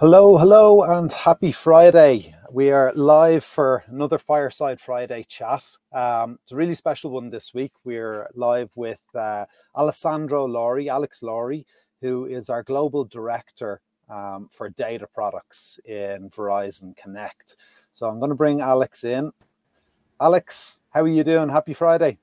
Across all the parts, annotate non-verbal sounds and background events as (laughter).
Hello, hello, and happy Friday. We are live for another Fireside Friday chat. Um, it's a really special one this week. We're live with uh, Alessandro Lori, Alex Lori, who is our global director um, for data products in Verizon Connect. So I'm going to bring Alex in. Alex, how are you doing? Happy Friday.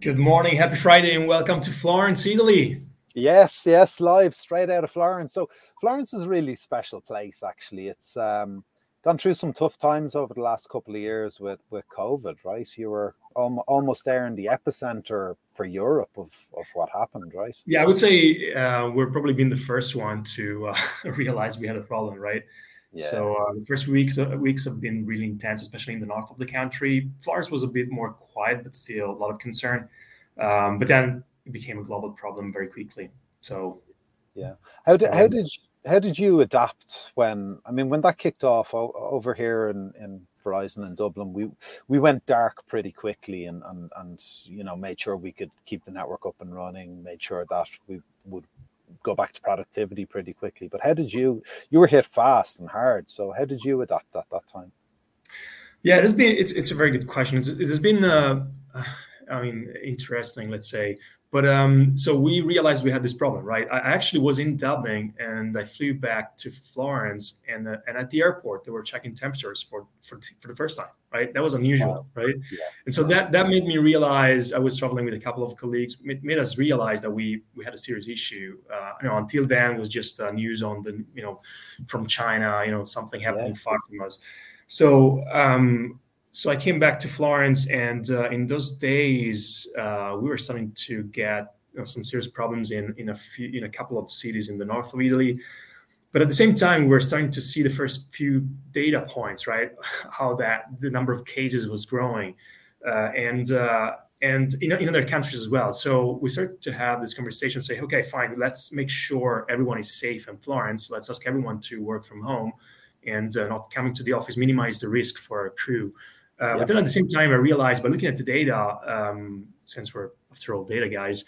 Good morning, happy Friday, and welcome to Florence, Italy. Yes, yes, live straight out of Florence. So Florence is a really special place. Actually, it's um, gone through some tough times over the last couple of years with with COVID. Right, you were al- almost there in the epicenter for Europe of of what happened. Right. Yeah, I would say uh, we're probably been the first one to uh, (laughs) realize we had a problem. Right. Yeah. So uh, the first weeks uh, weeks have been really intense, especially in the north of the country. Florence was a bit more quiet, but still a lot of concern. Um, but then it became a global problem very quickly. So, yeah, how did um, how did how did you adapt when I mean when that kicked off over here in in Verizon in Dublin? We we went dark pretty quickly and and and you know made sure we could keep the network up and running, made sure that we would go back to productivity pretty quickly. But how did you you were hit fast and hard? So how did you adapt at that time? Yeah, it has been. It's it's a very good question. It's, it has been. Uh, I mean, interesting. Let's say but um, so we realized we had this problem, right? I actually was in Dublin and I flew back to Florence, and uh, and at the airport they were checking temperatures for for, for the first time, right? That was unusual, wow. right? Yeah. And so that that made me realize I was traveling with a couple of colleagues. Made, made us realize that we we had a serious issue. Uh, you know, until then was just uh, news on the you know from China, you know, something happening yeah. far from us. So um, so I came back to Florence, and uh, in those days, uh, we were starting to get you know, some serious problems in in a few in a couple of cities in the north of Italy. But at the same time, we are starting to see the first few data points, right? (laughs) How that the number of cases was growing, uh, and uh, and in, in other countries as well. So we started to have this conversation, say, okay, fine, let's make sure everyone is safe in Florence. Let's ask everyone to work from home and uh, not coming to the office, minimize the risk for our crew. Uh, But then at the same time, I realized by looking at the data, um, since we're after all data guys,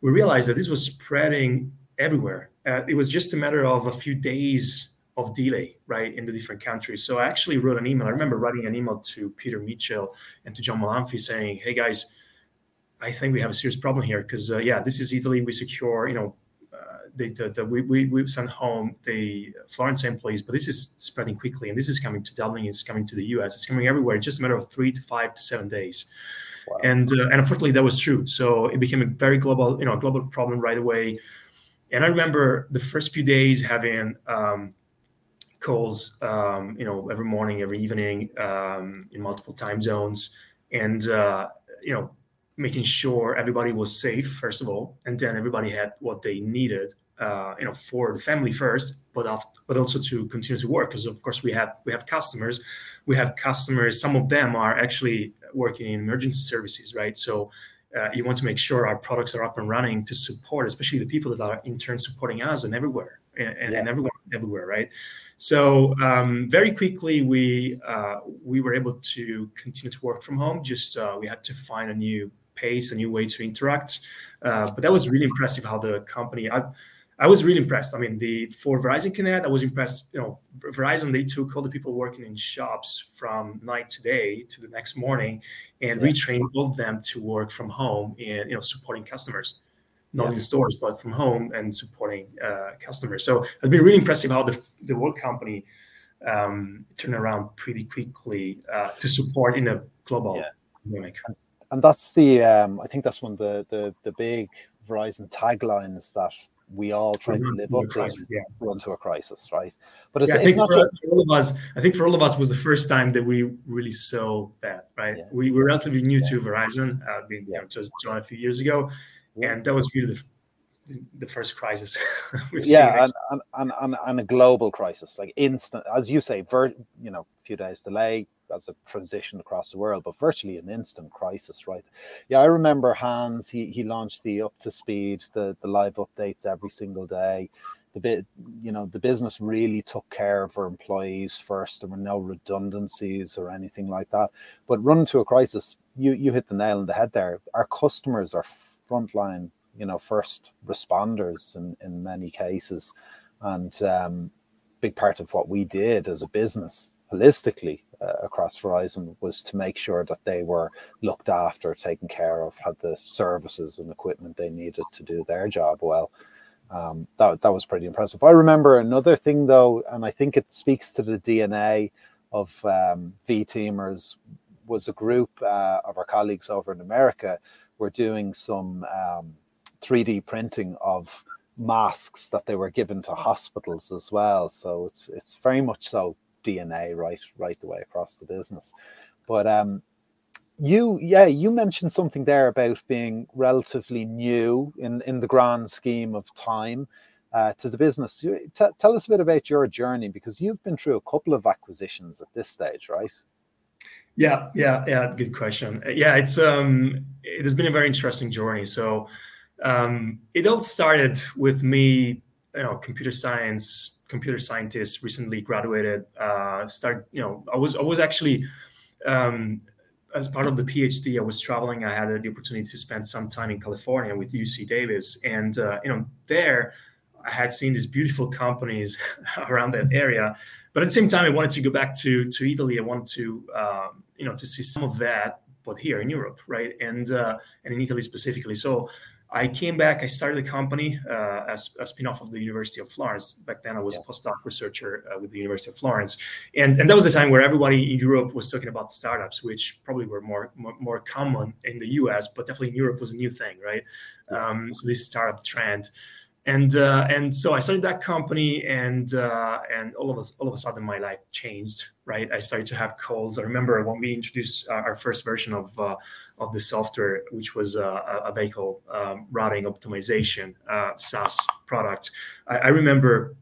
we realized that this was spreading everywhere. Uh, it was just a matter of a few days of delay, right, in the different countries. So I actually wrote an email. I remember writing an email to Peter Mitchell and to John Molanphy saying, "Hey guys, I think we have a serious problem here because uh, yeah, this is Italy. We secure, you know, the, the, the, we, we, we've sent home the Florence employees, but this is spreading quickly, and this is coming to Dublin, it's coming to the US, it's coming everywhere. It's just a matter of three to five to seven days. Wow. And uh, and unfortunately, that was true. So it became a very global, you know, global problem right away. And I remember the first few days having um, calls, um, you know, every morning, every evening, um, in multiple time zones, and uh, you know, making sure everybody was safe first of all, and then everybody had what they needed uh, you know for the family first but but also to continue to work because of course we have we have customers. We have customers some of them are actually working in emergency services right? So uh, you want to make sure our products are up and running to support especially the people that are in turn supporting us and everywhere and, yeah. and everyone everywhere right? So um, very quickly we uh, we were able to continue to work from home just uh, we had to find a new pace a new way to interact. Uh, but that was really impressive how the company I, I was really impressed. I mean, the for Verizon Connect, I was impressed. You know, Verizon they took all the people working in shops from night to day to the next morning, and yeah. retrained all of them to work from home and you know supporting customers, not yeah. in stores but from home and supporting uh, customers. So it's been really impressive how the the world company um, turned around pretty quickly uh, to support in a global yeah. pandemic. And that's the um, I think that's one of the the the big Verizon taglines that we all try to live up to yeah. run to a crisis, right? But it's, yeah, I think for, just... us, for, all of us, I think for all of us was the first time that we really saw that, right? Yeah. We were relatively new to Verizon, uh, being you know, just joined a few years ago, and that was really the, the first crisis (laughs) yeah and, and, and, and, a global crisis like instant as you say ver, you know a few days delay as a transition across the world, but virtually an instant crisis, right? Yeah, I remember Hans. He he launched the up to speed, the the live updates every single day. The bit, you know, the business really took care of our employees first. There were no redundancies or anything like that. But run to a crisis, you you hit the nail on the head there. Our customers are frontline, you know, first responders in in many cases, and um, big part of what we did as a business holistically uh, across Verizon was to make sure that they were looked after, taken care of, had the services and equipment they needed to do their job well. Um, that that was pretty impressive. I remember another thing though, and I think it speaks to the DNA of um, V Teamers. Was a group uh, of our colleagues over in America were doing some um, 3D printing of masks that they were given to hospitals as well. So it's it's very much so DNA right right the way across the business. But um, you yeah you mentioned something there about being relatively new in in the grand scheme of time. Uh, to the business, T- tell us a bit about your journey because you've been through a couple of acquisitions at this stage, right? Yeah, yeah, yeah. Good question. Yeah, it's um, it has been a very interesting journey. So um, it all started with me, you know, computer science, computer scientist, recently graduated. Uh, start, you know, I was I was actually um, as part of the PhD, I was traveling. I had the opportunity to spend some time in California with UC Davis, and uh, you know, there I had seen these beautiful companies (laughs) around that area. But at the same time, I wanted to go back to to Italy. I wanted to um, you know to see some of that, but here in Europe, right, and uh, and in Italy specifically. So I came back. I started a company uh, as a spin-off of the University of Florence. Back then, I was yeah. a postdoc researcher uh, with the University of Florence, and and that was the time where everybody in Europe was talking about startups, which probably were more more, more common in the U.S., but definitely in Europe was a new thing, right? Um, so this startup trend and uh, and so I started that company, and uh, and all of us all of a sudden my life changed. Right, I started to have calls. I remember when we introduced our first version of uh, of the software, which was a, a vehicle um, routing optimization uh, SaaS product. I, I remember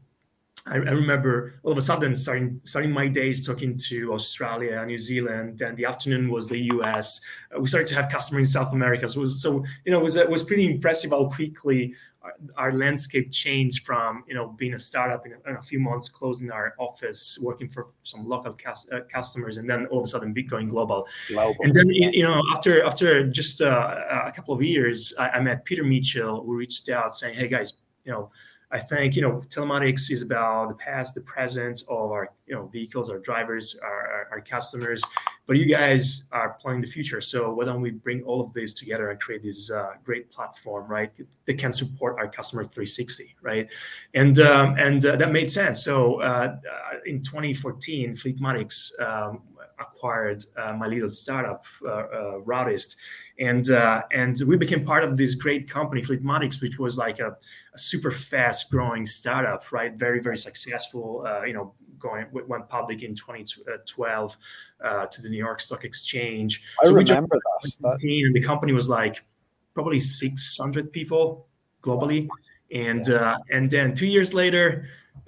I, I, remember all of a sudden starting starting my days talking to Australia, and New Zealand, and the afternoon was the US. Uh, we started to have customers in South America. So, was, so you know, it was it was pretty impressive how quickly our, our, landscape changed from you know being a startup in a, in a, few months, closing our office, working for some local cas- uh, customers, and then all of a sudden going global. global. And then you know after after just uh, a couple of years, I, I met Peter Mitchell, who reached out saying, "Hey guys, you know." I think you know telematics is about the past, the present of our you know vehicles, our drivers, our, our, customers. But you guys are planning the future, so why don't we bring all of this together and create this uh, great platform, right? That can support our customer 360, right? And um, and uh, that made sense. So uh, uh in 2014, Fleetmatics um, acquired uh, my little startup, Routist and uh, and we became part of this great company, Fleetmatics, which was like a, a super fast growing startup, right? Very very successful. Uh, you know, going went public in 2012 uh, to the New York Stock Exchange. I so remember that. And the company was like probably 600 people globally, and yeah. Uh, and then two years later.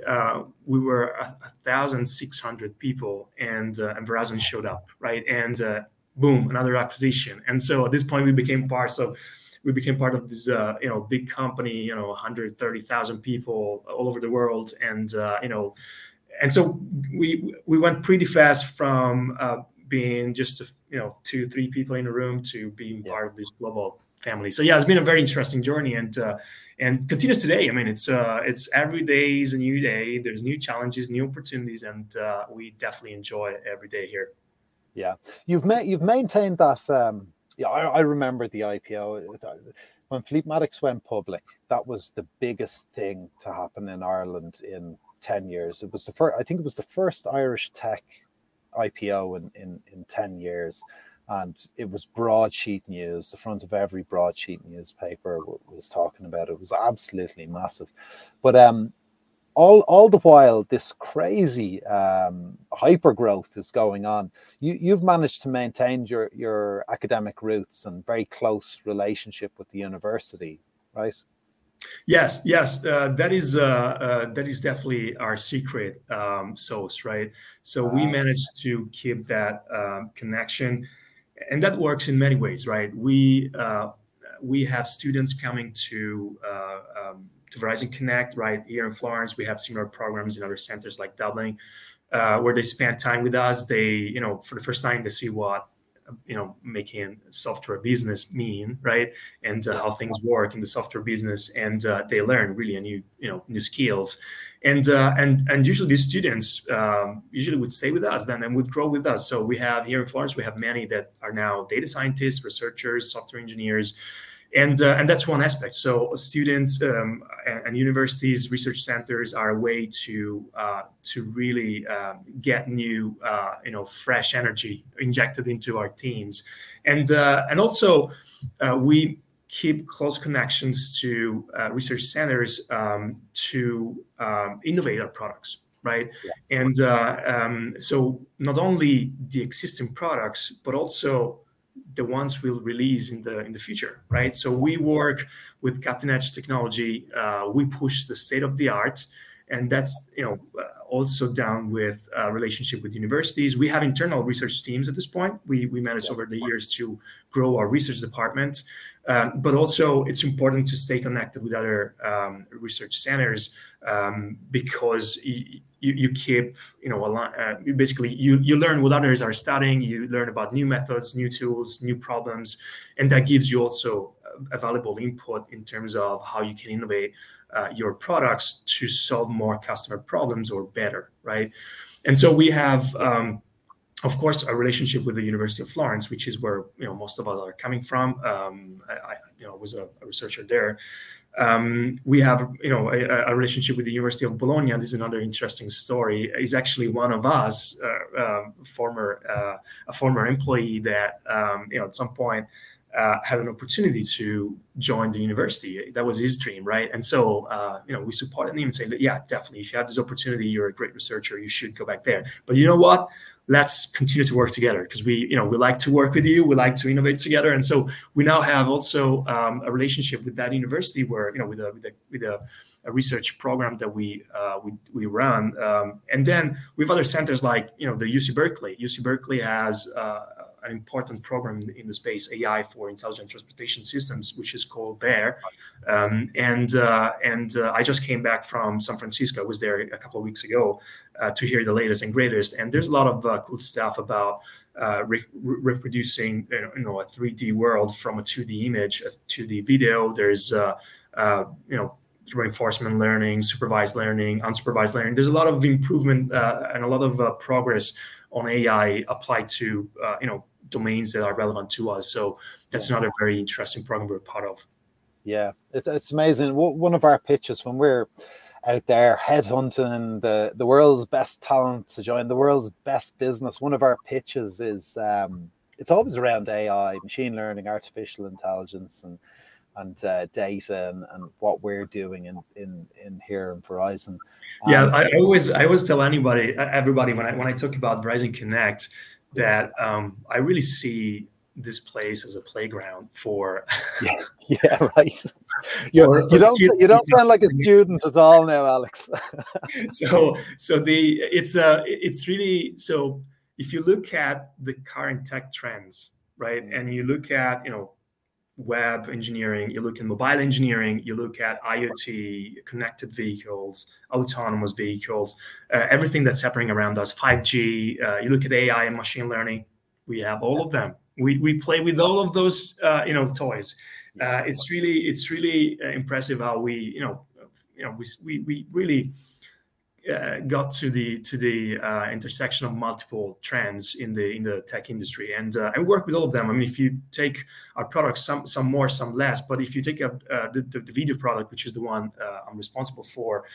Uh, we were a, thousand six hundred people, and uh, and Verizon showed up, right? And uh, boom, another acquisition. And so at this point, we became part of we became part of this uh, you know big company, you know, 130,000 people all over the world, and uh, you know, and so we we went pretty fast from uh, being just a, you know two three people in a room to being yeah. part of this global family. So yeah, it's been a very interesting journey, and uh, and continues today. I mean, it's uh, it's every day is a new day. There's new challenges, new opportunities, and uh, we definitely enjoy every day here. Yeah, you've ma- you've maintained that. Um, yeah, I, I remember the IPO when Fleetmatics went public. That was the biggest thing to happen in Ireland in ten years. It was the first. I think it was the first Irish tech IPO in in, in ten years, and it was broadsheet news. The front of every broadsheet newspaper was talking about it. It was absolutely massive. But um, all all the while this crazy um, hyper growth is going on you you've managed to maintain your your academic roots and very close relationship with the university right yes yes uh, that is uh, uh, that is definitely our secret um, sauce right so we managed to keep that um, connection and that works in many ways right we uh, we have students coming to uh, um, to Verizon Connect, right here in Florence. We have similar programs in other centers like Dublin, uh, where they spend time with us. They, you know, for the first time, they see what you know making software business mean right? And uh, how things work in the software business and uh, they learn really a new you know new skills. And uh, and and usually these students um, usually would stay with us then and would grow with us. So we have here in florence we have many that are now data scientists researchers software engineers and uh, and that's one aspect. So students um, and, and, universities, research centers are a way to uh, to really uh, get new, uh, you know, fresh energy injected into our teams, and uh, and also uh, we keep close connections to research centers um, to um, innovate our products right? Yeah. And uh, um, so not only the existing products, but also the ones we'll release in the in the future, right? So we work with cutting edge technology. Uh, we push the state of the art, and that's you know uh, also down with a relationship with universities. We have internal research teams at this point. We we managed over the years to grow our research department, um, but also it's important to stay connected with other um, research centers um, because. You, you keep you know uh, basically you you learn what others are studying you learn about new methods new tools new problems and that gives you also a valuable input in terms of how you can innovate uh, your products to solve more customer problems or better right and so we have um, of course a relationship with the university of florence which is where you know most of us are coming from um, I, I, you know was a, a researcher there um, we have, you know, a, a, relationship with the University of Bologna. This is another interesting story. Is actually one of us, uh, uh, former uh, a former employee that, um, you know, at some point uh, had an opportunity to join the university. That was his dream, right? And so, uh, you know, we supported him and saying, yeah, definitely, if you have this opportunity, you're a great researcher, you should go back there. But you know what? let's continue to work together because we you know we like to work with you we like to innovate together and so we now have also um, a relationship with that university where you know with a with a, with a, a research program that we uh, we, we run um, and then we have other centers like you know the uc berkeley uc berkeley has uh, an important program in the space AI for intelligent transportation systems, which is called BEAR. Um, and uh, and uh, I just came back from San Francisco. I was there a couple of weeks ago uh, to hear the latest and greatest. And there's a lot of uh, cool stuff about uh, re- reproducing you know, a 3D world from a 2D image a 2D video. There's uh, you know reinforcement learning, supervised learning, unsupervised learning. There's a lot of improvement and a lot of progress on AI applied to you know domains that are relevant to us. So that's another very interesting program we're part of. Yeah, it, it's amazing. One of our pitches when we're out there headhunting the, the world's best talent to join the world's best business, one of our pitches is um, it's always around AI, machine learning, artificial intelligence, and and uh, data and, and what we're doing in in in here in Verizon. yeah, I, I always I always tell anybody everybody when I when I talk about Verizon Connect that um, I really see this place as a playground for. yeah, (laughs) yeah, right. you you don't you don't sound like a student at all now, Alex. (laughs) so so the it's uh it's really so if you look at the current tech trends, right, mm. and you look at you know web engineering, you look at mobile engineering, you look at IoT, connected vehicles, autonomous vehicles, uh, everything that's happening around us, 5G, uh, you look at AI and machine learning, we have all of them. We, we play with all of those, uh, you know, toys. Uh, it's really, it's really uh, impressive how we, you know, you know, we, we, we really uh, got to the to the uh, intersection of multiple trends in the in the tech industry, and uh, I work with all of them. I mean, if you take our products, some some more, some less, but if you take a, uh, the, the, the video product, which is the one uh, I'm responsible for,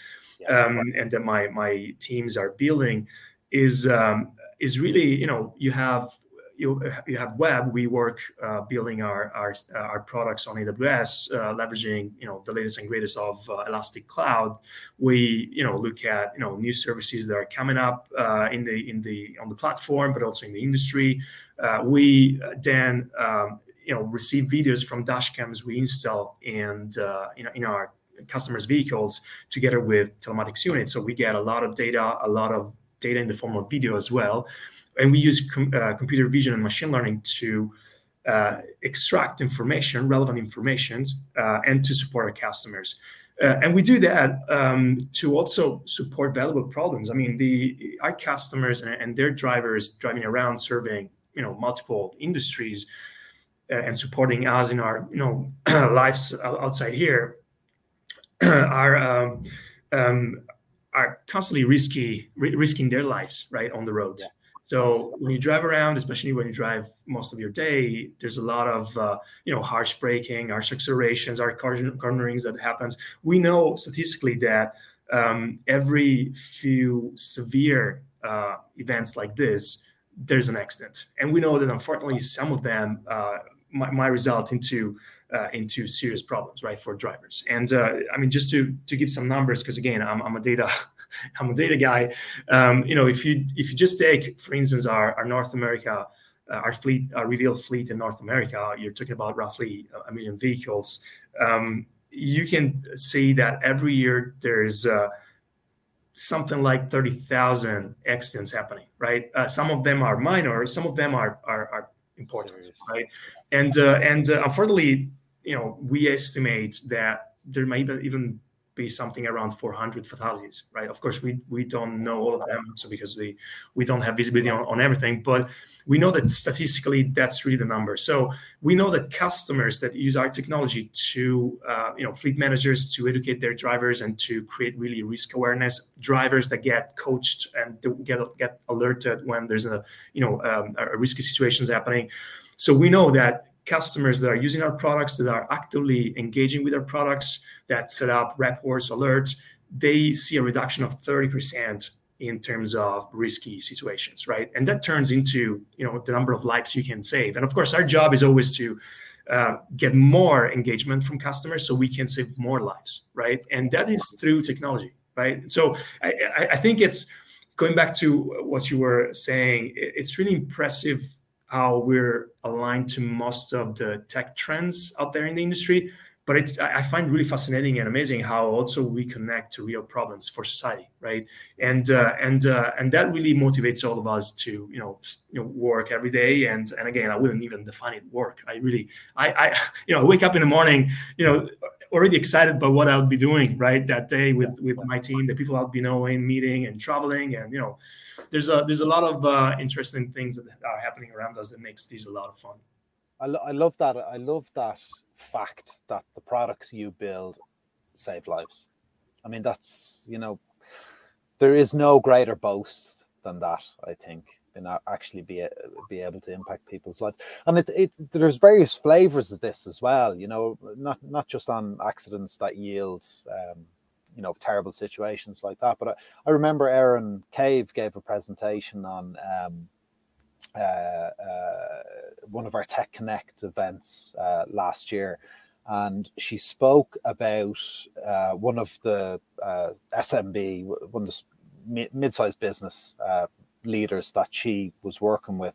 yeah. um, and that my my teams are building, is um, is really you know you have you, you have web. We work uh, building our our, uh, our products on AWS, uh, leveraging you know the latest and greatest of uh, Elastic Cloud. We you know look at you know new services that are coming up uh, in the in the on the platform, but also in the industry. Uh, we then um, you know receive videos from dash cams we install and know in our customers' vehicles together with telematics units. So we get a lot of data, a lot of data in the form of video as well and we use com- uh, computer vision and machine learning to uh, extract information, relevant information, uh, and to support our customers. Uh, and we do that um, to also support valuable problems. I mean, the our customers and, and, their drivers driving around serving you know multiple industries uh, and supporting us in our you know (clears throat) lives outside here (clears throat) are um, um, are constantly risky risking their lives right on the road. Yeah. So when you drive around, especially when you drive most of your day, there's a lot of uh, you know harsh braking, harsh accelerations, harsh cornerings that happens. We know statistically that um, every few severe uh, events like this, there's an accident, and we know that unfortunately some of them uh, might, might, result into uh, into serious problems, right, for drivers. And uh, I mean, just to to give some numbers, because again, I'm, I'm a data (laughs) I'm a data guy. Um, you know, if you if you just take, for instance, our, our North America, uh, our fleet, our revealed fleet in North America, you're talking about roughly a million vehicles. Um, you can see that every year there's uh, something like 30,000 accidents happening, right? Uh, some of them are minor, some of them are are, are important, Serious. right? And uh, and uh, unfortunately, you know, we estimate that there might even be something around 400 fatalities, right? Of course, we we don't know all of them, so because we we don't have visibility on, on everything, but we know that statistically that's really the number. So we know that customers that use our technology to uh, you know fleet managers to educate their drivers and to create really risk awareness, drivers that get coached and get get alerted when there's a you know um, a risky situations happening. So we know that customers that are using our products, that are actively engaging with our products, that set up reports, alerts, they see a reduction of 30% in terms of risky situations, right? And that turns into you know the number of lives you can save. And of course, our job is always to uh, get more engagement from customers so we can save more lives, right? And that is through technology, right? So I, I think it's going back to what you were saying. It's really impressive how we're aligned to most of the tech trends out there in the industry but it's i find really fascinating and amazing how also we connect to real problems for society right? And uh, and uh, and that really motivates all of us to you know you know work every day. And and again i wouldn't even define it work. I really i i (laughs) you know wake up in the morning you know already excited by what i'll be doing right that day with with my team the people i'll be knowing meeting and traveling and you know there's a there's a lot of uh, interesting things that are happening around us that makes these a lot of fun. I, lo- I love that. I love that fact that the products you build save lives. I mean, that's you know, there is no greater boast than that. I think than actually be be able to impact people's lives. And it, it there's various flavors of this as well. You know, not not just on accidents that yield. Um, you know terrible situations like that. But I, I remember Erin Cave gave a presentation on um, uh, uh, one of our Tech Connect events uh, last year, and she spoke about uh, one of the uh, SMB, one of the mid-sized business uh, leaders that she was working with,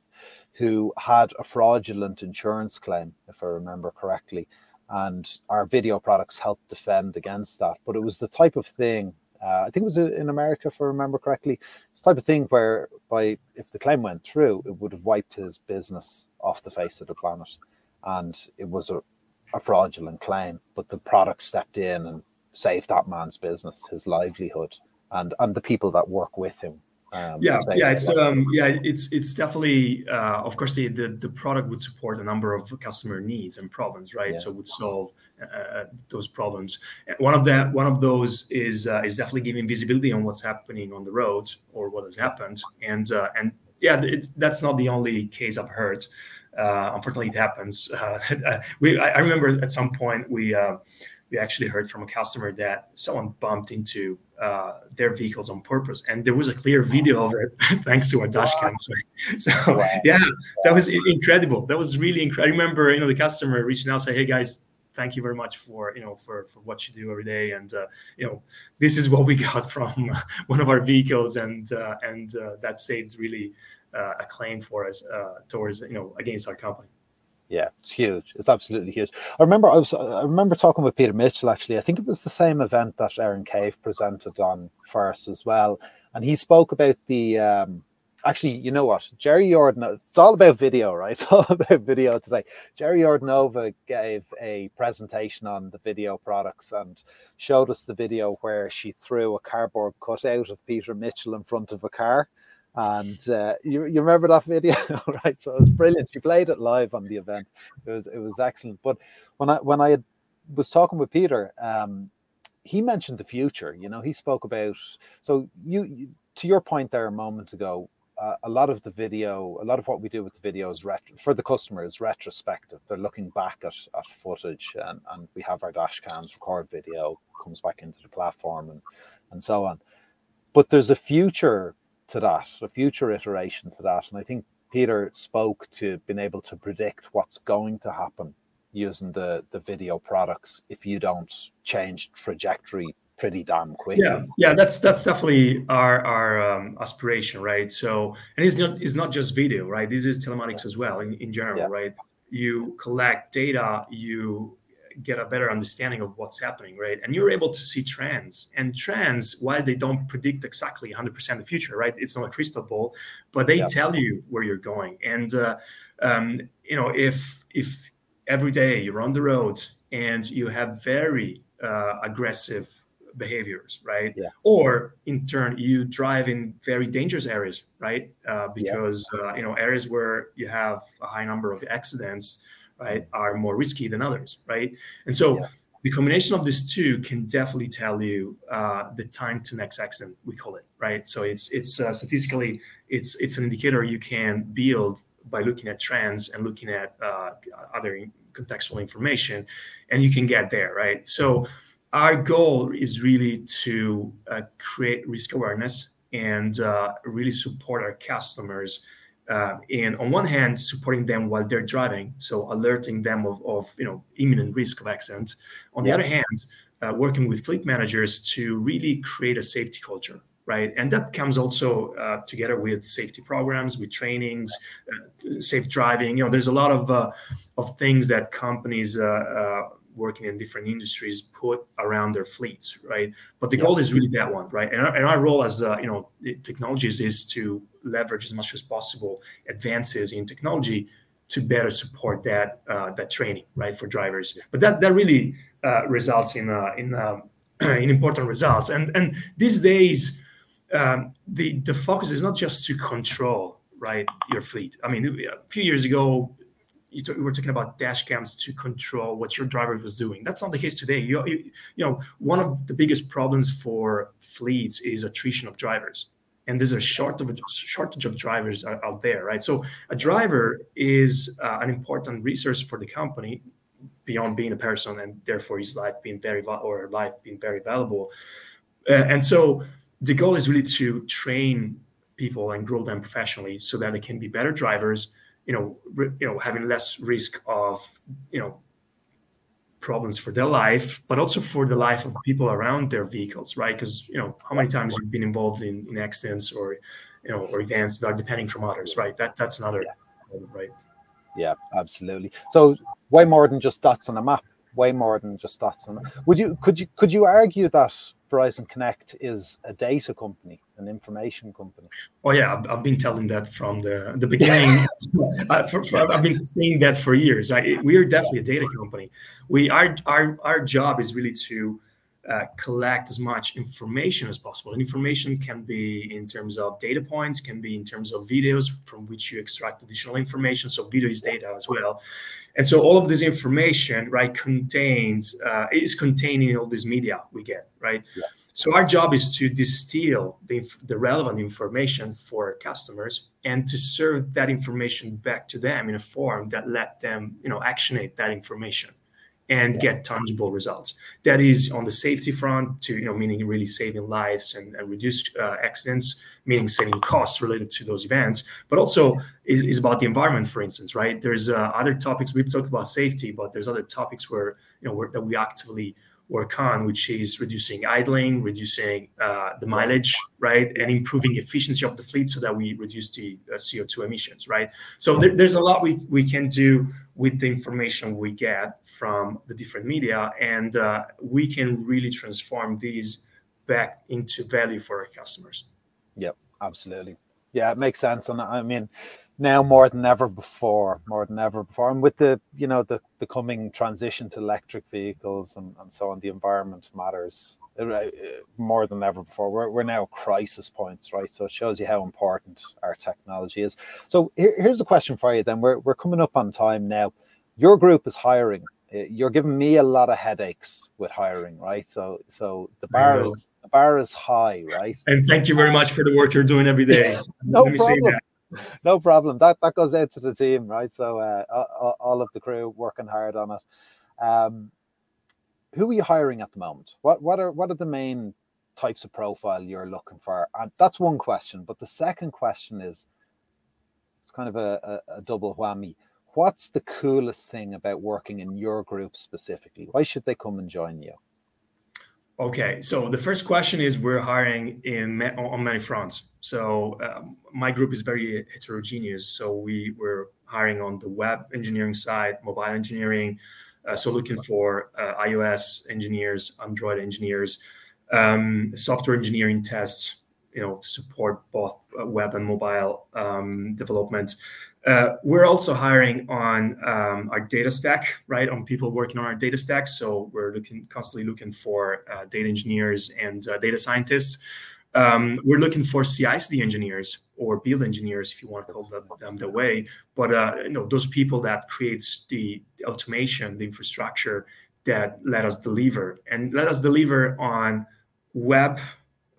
who had a fraudulent insurance claim, if I remember correctly and our video products helped defend against that. But it was the type of thing. Uh, I think it was in America, if I remember correctly. It's the type of thing where, by if the claim went through, it would have wiped his business off the face of the planet, and it was a, a fraudulent claim. But the product stepped in and saved that man's business, his livelihood, and and the people that work with him um, yeah, yeah, it's um, yeah, it's it's definitely uh, of course the, the, the product would support a number of customer needs and problems, right? Yeah. So would solve uh, uh, those problems. One of that one of those is uh, is definitely giving visibility on what's happening on the road or what has happened, and uh, and yeah, that's not the only case I've heard. Uh, unfortunately, it happens. (laughs) we I, I, remember at some point we we actually heard from a customer that someone bumped into uh, their vehicles on purpose, and there was a clear video of it (laughs) thanks to our dash cam. (laughs) So, so yeah, that was incredible. That was really incredible. I remember, you know, the customer reaching out, say, "Hey guys, thank you very much for you know for for what you do every day, and uh, you know, this is what we (laughs) got from one of our vehicles, and uh, and uh, that saves really uh, a claim for us uh, towards you know against our company." Yeah, it's huge. It's absolutely huge. I remember I was I remember talking with Peter Mitchell actually. I think it was the same event that Erin Cave presented on first as well, and he spoke about the. Um, actually, you know what, Jerry Jordan. It's all about video, right? (laughs) It's all about video today. Jerry Ordonova gave a presentation on the video products and showed us the video where she threw a cardboard cutout of Peter Mitchell in front of a car and uh, you, you remember that video, (laughs) right? So it was brilliant. She played it live on the event. It was it was excellent. But when I when I had, was talking with Peter, um, he mentioned the future. You know, he spoke about so you to your point there a moment ago. Uh, a lot of the video, a lot of what we do with the video is ret- for the customer is retrospective. They're looking back at, at footage, and, and we have our dash cams record video, comes back into the platform, and and so on. But there's a future to that, a future iteration to that. And I think Peter spoke to being able to predict what's going to happen using the the video products if you don't change trajectory pretty damn quick. Yeah, yeah, that's that's definitely our our um, aspiration, right? So, and it's not it's not just video, right? This is telematics as well in, in general, yeah. right? You collect data, you get a better understanding of what's happening, right? And you're able to see trends. And trends, while they don't predict exactly 100% the future, right? It's not a crystal ball, but they yeah. tell you where you're going. And uh, um, you know, if if every day you're on the road and you have very uh, aggressive behaviors, right? Yeah. Or in turn, you drive in very dangerous areas, right? Uh, because yeah. uh, you know areas where you have a high number of accidents right, are more risky than others, right? And so yeah. the combination of these two can definitely tell you uh, the time to next accident, we call it, right? So it's it's uh, statistically it's it's an indicator you can build by looking at trends and looking at uh, other contextual information, and you can get there, right? So our goal is really to uh, create risk awareness and uh, really support our customers uh, and on one hand supporting them while they're driving so alerting them of, of you know imminent risk of accident. On the other hand uh, working with fleet managers to really create a safety culture right? And that comes also uh, together with safety programs with trainings uh, safe driving. You know there's a lot of uh, of things that companies uh, working in different industries put around their fleets, right? But the yeah. goal is really that one, right? And our, and our role as uh, you know technologies is to leverage as much as possible advances in technology to better support that uh, that training, right, for drivers. But that that really uh, results in uh, in um, (clears throat) in important results. And and these days, um, the the focus is not just to control right your fleet. I mean, a few years ago, you, t- you, were talking about dash cams to control what your driver was doing. That's not the case today. You, you, you know, one of the biggest problems for fleets is attrition of drivers, and there's a shortage of shortage of drivers out there, right? So a driver is uh, an important resource for the company beyond being a person, and therefore his life being very or life being very valuable. Uh, and so the goal is really to train people and grow them professionally so that they can be better drivers you know, re, you know, having less risk of, you know, problems for their life, but also for the life of people around their vehicles, right? Because you know, how many times you've been involved in, in accidents or you know, or events that are depending from others, right? That that's another, yeah. right? Yeah, absolutely. So way more than just dots on a map. Way more than just dots on. A, would you could you could you argue that Verizon Connect is a data company, an information company. Oh yeah, I've, I've been telling that from the the beginning. (laughs) for, I've been saying that for years. Right? We are definitely a data company. We our our our job is really to uh, collect as much information as possible. And information can be in terms of data points, can be in terms of videos from which you extract additional information. So video is data as well. And so all of this information, right, contains uh, is contained in all this media we get, right? Yeah. So our job is to distill the, the relevant information for customers and to serve that information back to them in a form that let them, you know, actionate that information and get tangible results. That is on the safety front, to you know, meaning really saving lives and, and reduce uh, accidents, meaning saving costs related to those events. But also is, is about the environment, for instance, right? There's uh, other topics we've talked about safety, but there's other topics where you know that we actively work on, which is reducing idling, reducing uh, the mileage, right, and improving efficiency of the fleet so that we reduce the uh, CO2 emissions, right. So there, there's a lot we we can do with the information we get from the different media, and uh, we can really transform these back into value for our customers. Yep, absolutely. Yeah, it makes sense, and I mean, now more than ever before, more than ever before, and with the you know the the coming transition to electric vehicles and, and so on, the environment matters uh, uh, more than ever before. We're we're now crisis points, right? So it shows you how important our technology is. So here, here's a question for you. Then we're we're coming up on time now. Your group is hiring. Uh, you're giving me a lot of headaches with hiring, right? So so the bar is the bar is high, right? And thank you very much for the work you're doing every day. (laughs) no problem (laughs) no problem. That that goes out to the team, right? So uh, all of the crew working hard on it. Um, who are you hiring at the moment? What what are what are the main types of profile you're looking for? And that's one question. But the second question is, it's kind of a, a, a double whammy. What's the coolest thing about working in your group specifically? Why should they come and join you? Okay, so the first question is we're hiring in on many fronts. So um, my group is very heterogeneous. So we were hiring on the web engineering side, mobile engineering. Uh, so looking for uh, iOS engineers, Android engineers, um, software engineering tests. You know, to support both uh, web and mobile um, development. Uh, we're also hiring on um, our data stack, right? On people working on our data stack. So we're looking constantly looking for uh, data engineers and uh, data scientists. Um, we're looking for CI/CD engineers or build engineers, if you want to call them, them the way. But uh, you know, those people that creates the, the automation, the infrastructure that let us deliver and let us deliver on web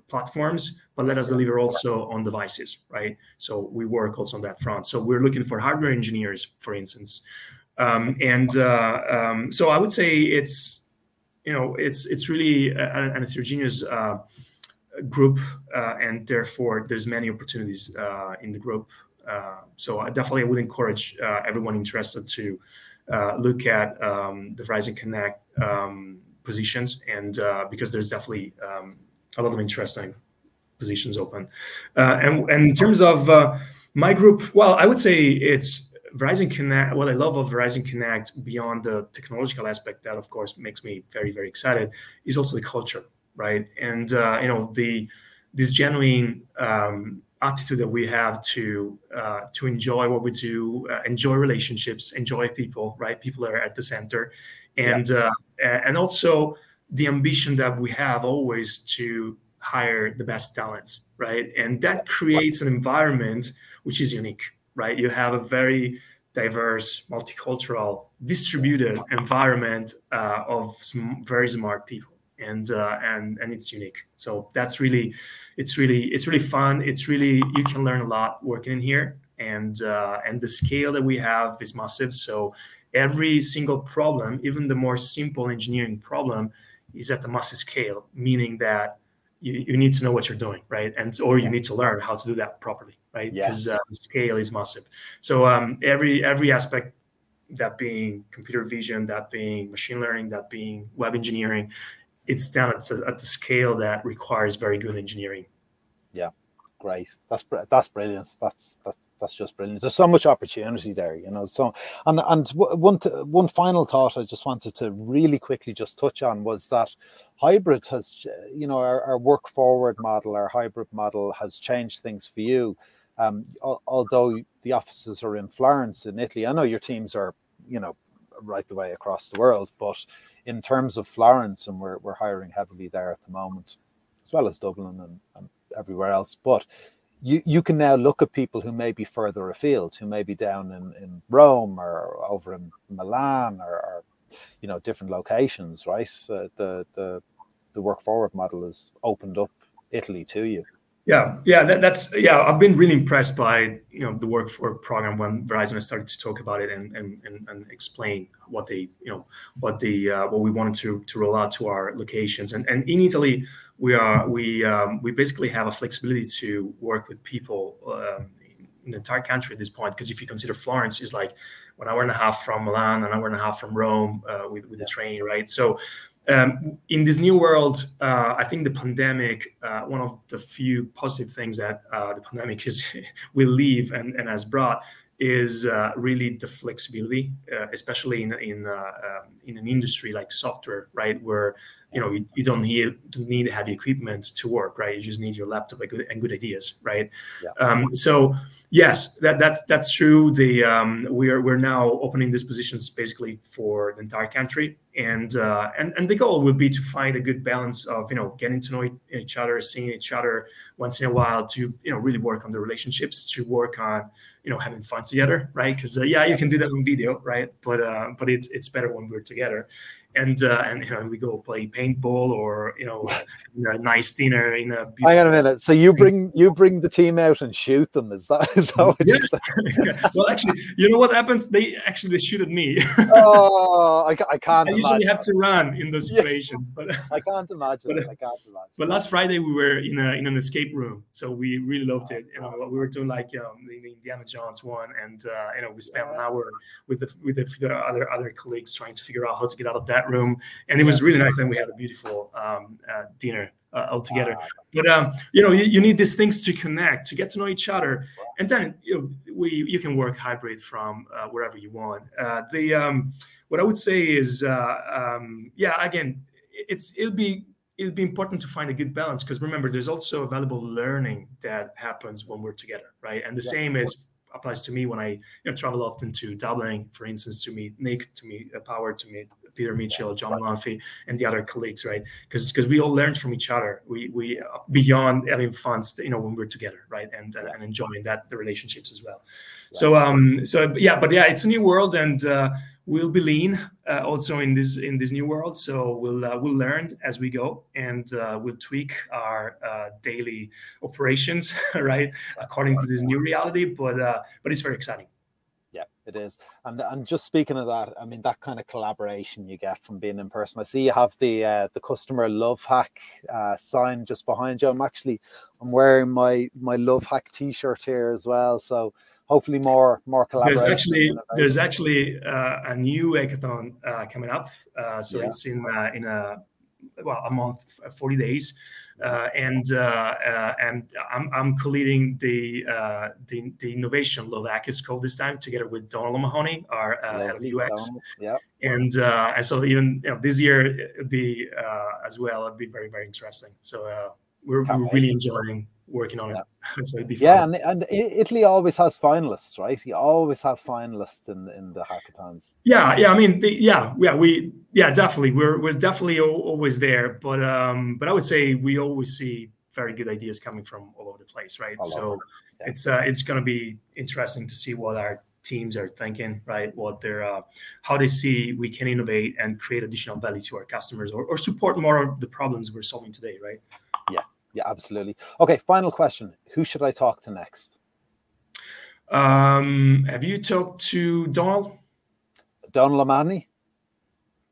platforms but let us deliver also on devices, right? So we work also on that front. So we're looking for hardware engineers, for instance, um, and uh, um, so I would say it's you know it's it's really an heterogeneous uh, group, uh, and therefore there's many opportunities uh, in the group. Uh, so I definitely would encourage uh, everyone interested to look at um, the Verizon Connect um, positions, and because there's definitely um, a lot of interesting positions open. Uh, and, and in terms of uh, my group, well, I would say it's Verizon Connect. What I love of Verizon Connect, beyond the technological aspect, that of course makes me very very excited, is also the culture, right? And uh, you know the this genuine um, attitude that we have to uh, to enjoy what we do, uh, enjoy relationships, enjoy people, right? People are at the center, and yeah. Uh, and also the ambition that we have always to hire the best talent, right? And that creates an environment which is unique, right? You have a very diverse, multicultural, distributed environment uh, of very smart people, and uh, and and it's unique. So that's really, it's really it's really fun. It's really you can learn a lot working in here, and uh, and the scale that we have is massive. So every single problem, even the more simple engineering problem, is at the massive scale, meaning that you, you need to know what you're doing, right? And or you need to learn how to do that properly, right? Because yes. uh, the scale is massive. So um, every every aspect, that being computer vision, that being machine learning, that being web engineering, it's done at, at the scale that requires very good engineering. Yeah, great. That's that's brilliant. That's that's that's just brilliant. There's so much opportunity there, you know. So, and and one one final thought I just wanted to really quickly just touch on was that hybrid has, you know, our, our work forward model, our hybrid model has changed things for you. Um, although the offices are in Florence in Italy, I know your teams are, you know, right the way across the world, but in terms of Florence, and we're we're hiring heavily there at the moment, as well as Dublin and, and everywhere else. But you, you can now look at people who may be further afield, who may be down in, in Rome or over in Milan or, or you know different locations, right? So the the the work forward model has opened up Italy to you. Yeah, yeah, that, that's yeah. I've been really impressed by you know the work forward program when Verizon started to talk about it and and, and, and explain what they you know what the uh, what we wanted to to roll out to our locations and and in Italy we are we um, we basically have a flexibility to work with people um, in the entire country at this point because if you consider Florence is like one hour and a half from Milan, an hour and a half from Rome uh, with with the train, right? So um, in this new world, uh, I think the pandemic, uh, one of the few positive things that uh, the pandemic is (laughs) will leave and, and has brought is uh, really the flexibility, uh, especially in in uh, um, in an industry like software, right, where you know you, you don't need to need heavy equipment to work right? You just need your laptop and good, and good ideas right? Yeah. um, so yes that that's that's true. The um, we're we're now opening these positions basically for the entire country. And uh, and and the goal would be to find a good balance of you know getting to know each other seeing each other once in a while to you know really work on the relationships to work on you know having fun together right? Because uh, yeah you can do that on video right? But uh, but it's it's better when we're together and uh, and you know we go play paintball or you know (laughs) a nice dinner in a. Hang on a minute. So you bring you bring the team out and shoot them? Is that is that what yeah. you (laughs) well, actually, you know what happens? They actually they shoot at me. (laughs) oh, I, I can't. I usually have to run in those situations, yeah. but I can't imagine. But, I can't imagine. But last Friday we were in a in an escape room, so we really loved it. You know, we were doing like um, the Indiana Jones one, and uh, you know we spent yeah. an hour with the with the other other colleagues trying to figure out how to get out of that room, and it was really nice. And we had a beautiful um, uh, dinner uh, all together. But um, you know, you, you, need these things to connect, to get to know each other, and then you know, we you can work hybrid from uh, wherever you want. Uh, the um, what I would say is, uh, um, yeah, again, it's it'll be it'll be important to find a good balance because remember, there's also valuable learning that happens when we're together, right? And the yeah. same is applies to me when I you know, travel often to Dublin, for instance, to meet Nick, to meet uh, Power, to meet Peter Mitchell, John Malfi, and the other colleagues, right? Because because we all learned from each other. We we beyond having fun, you know, when we're together, right, and uh, and enjoying that the relationships as well. So um so yeah, but yeah, it's a new world, and uh, we'll be lean uh, also in this in this new world. So we'll uh, we'll learn as we go, and uh, we'll tweak our uh, daily operations, (laughs) right, according to this new reality. But uh, but it's very exciting. It is. And and just speaking of that, I mean that kind of collaboration you get from being in person. I see you have the uh, the customer love hack sign just behind you. I'm actually I'm wearing my my love hack T-shirt here as well. So hopefully more more collaboration. There's actually there's actually uh, a new hackathon uh, coming up. Uh, so yeah. it's in uh, in a well a month, uh, 40 days. Uh, and uh, uh, and I'm, I'm co-leading the, uh, the the innovation Love Hack is called this time together with Donald Mahoney, our head of UX. Yeah. And and so even you know, this year it'd be as well. It'd be very very interesting. So we're, we're really enjoying working on it. so it'd be yeah, and, and Italy always has finalists, right? You always have finalists in in the hackathons. Yeah, yeah. I mean, the, yeah, yeah. We yeah, definitely. We're we're definitely always there, but um, but I would say we always see very good ideas coming from all over the place, right? So yeah. it's uh, it's going to be interesting to see what our teams are thinking, right? What they're, uh, how they see we can innovate and create additional value to our customers or, or support more of the problems we're solving today, right? Yeah, absolutely. Okay, final question. Who should I talk to next? Um, have you talked to Donald? Donald O'Mahony?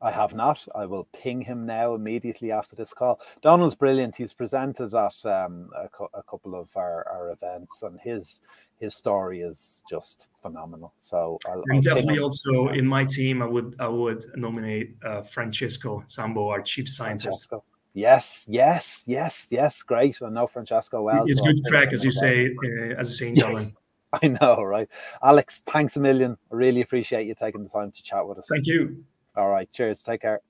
I have not. I will ping him now immediately after this call. Donald's brilliant. He's presented at um, a, a, couple of our, our events, and his his story is just phenomenal. So I'll, and I'll definitely also in my team, I would I would nominate uh, Francesco Sambo, our chief scientist. Francesco. Yes, yes, yes, yes. Great. I know Francesco well. It's so good craic, as you say, uh, as you say in Dublin. (laughs) I know, right? Alex, thanks a million. I really appreciate you taking the time to chat with us. Thank you. All right. Cheers. Take care.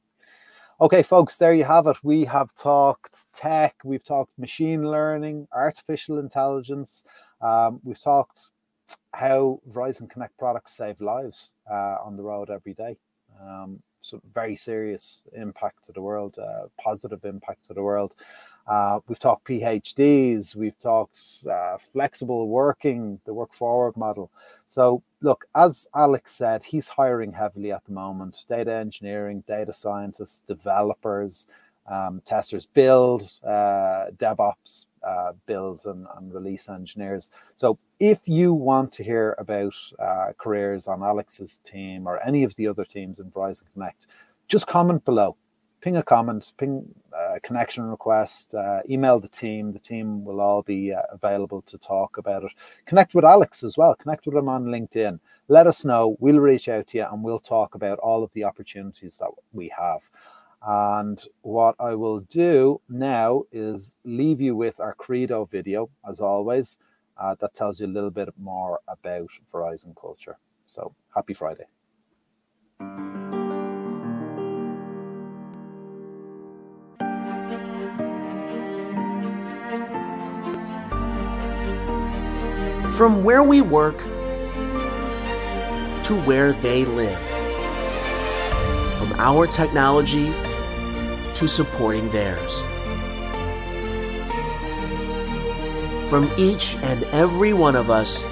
Okay, folks, there you have it. We have talked tech, we've talked machine learning, artificial intelligence, um, we've talked how Verizon Connect products save lives uh, on the road every day. Um, so very serious impact to the world, uh, positive impact to the world. Uh, we've talked PhDs, we've talked uh, flexible working, the work forward model. So, look, as Alex said, he's hiring heavily at the moment data engineering, data scientists, developers, um, testers, build, uh, DevOps, uh, build and, and, release engineers. So if you want to hear about uh, careers on Alex's team or any of the other teams in Verizon Connect, just comment below. Ping a comment, ping a connection request, uh, email the team. The team will all be uh, available to talk about it. Connect with Alex as well. Connect with him on LinkedIn. Let us know. We'll reach out to you and we'll talk about all of the opportunities that we have. And what I will do now is leave you with our Credo video, as always, uh, that tells you a little bit more about Verizon culture. So happy Friday. From where we work to where they live, from our technology to supporting theirs. From each and every one of us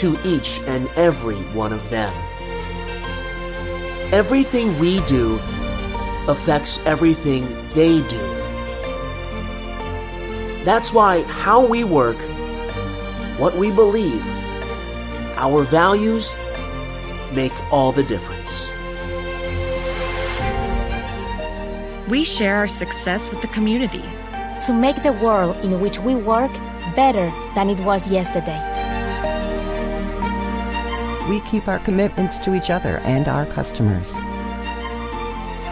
to each and every one of them. Everything we do affects everything they do. That's why how we work, what we believe, our values make all the difference. We share our success with the community to make the world in which we work better than it was yesterday. We keep our commitments to each other and our customers.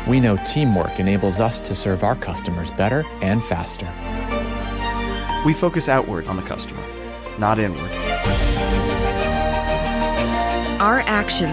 We know teamwork enables us to serve our customers better and faster. We focus outward on the customer, not inward. Our actions